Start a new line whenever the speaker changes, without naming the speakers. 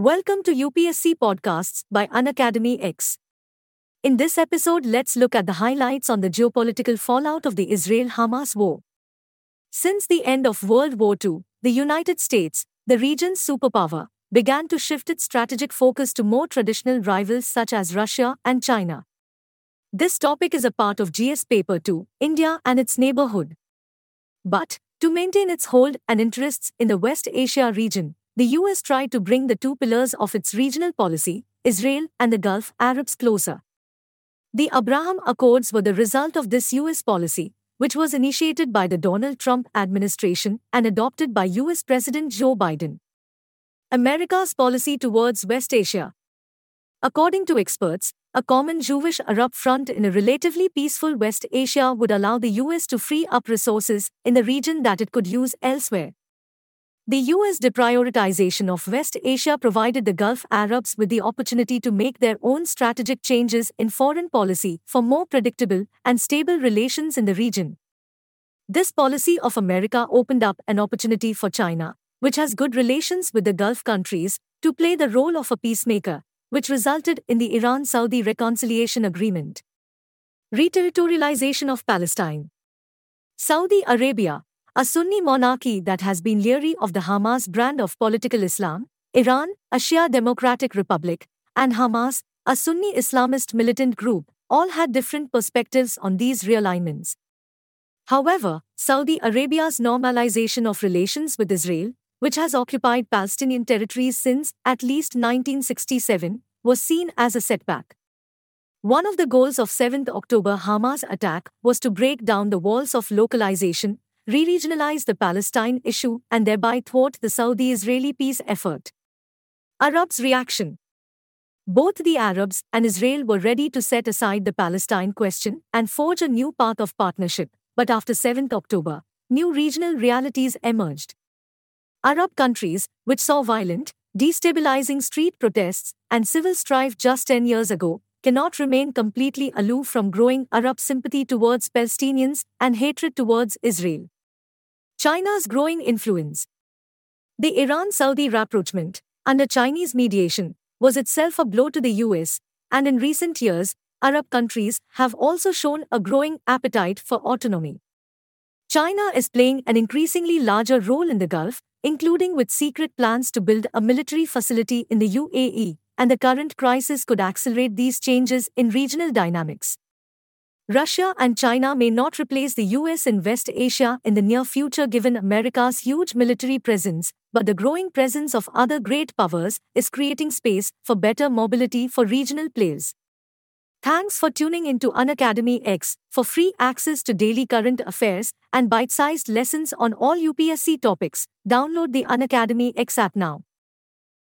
Welcome to UPSC Podcasts by Unacademy X. In this episode, let's look at the highlights on the geopolitical fallout of the Israel Hamas war. Since the end of World War II, the United States, the region's superpower, began to shift its strategic focus to more traditional rivals such as Russia and China. This topic is a part of GS Paper 2, India and its neighborhood. But, to maintain its hold and interests in the West Asia region, the US tried to bring the two pillars of its regional policy, Israel and the Gulf Arabs, closer. The Abraham Accords were the result of this US policy, which was initiated by the Donald Trump administration and adopted by US President Joe Biden. America's policy towards West Asia. According to experts, a common Jewish Arab front in a relatively peaceful West Asia would allow the US to free up resources in the region that it could use elsewhere. The US deprioritization of West Asia provided the Gulf Arabs with the opportunity to make their own strategic changes in foreign policy for more predictable and stable relations in the region. This policy of America opened up an opportunity for China, which has good relations with the Gulf countries, to play the role of a peacemaker, which resulted in the Iran Saudi Reconciliation Agreement. Reterritorialization of Palestine. Saudi Arabia, a Sunni monarchy that has been leery of the Hamas brand of political Islam, Iran, a Shia Democratic Republic, and Hamas, a Sunni Islamist militant group, all had different perspectives on these realignments. However, Saudi Arabia's normalization of relations with Israel, which has occupied Palestinian territories since at least 1967, was seen as a setback. One of the goals of 7th October Hamas attack was to break down the walls of localization, re-regionalize the Palestine issue and thereby thwart the Saudi-Israeli peace effort. Arabs' reaction Both the Arabs and Israel were ready to set aside the Palestine question and forge a new path of partnership, but after 7th October, new regional realities emerged. Arab countries, which saw violent, destabilizing street protests and civil strife just 10 years ago, cannot remain completely aloof from growing Arab sympathy towards Palestinians and hatred towards Israel. China's growing influence. The Iran Saudi rapprochement, under Chinese mediation, was itself a blow to the US, and in recent years, Arab countries have also shown a growing appetite for autonomy. China is playing an increasingly larger role in the Gulf, including with secret plans to build a military facility in the UAE, and the current crisis could accelerate these changes in regional dynamics. Russia and China may not replace the US in West Asia in the near future given America's huge military presence, but the growing presence of other great powers is creating space for better mobility for regional players. Thanks for tuning into Unacademy X for free access to daily current affairs and bite-sized lessons on all UPSC topics. Download the Unacademy X app now.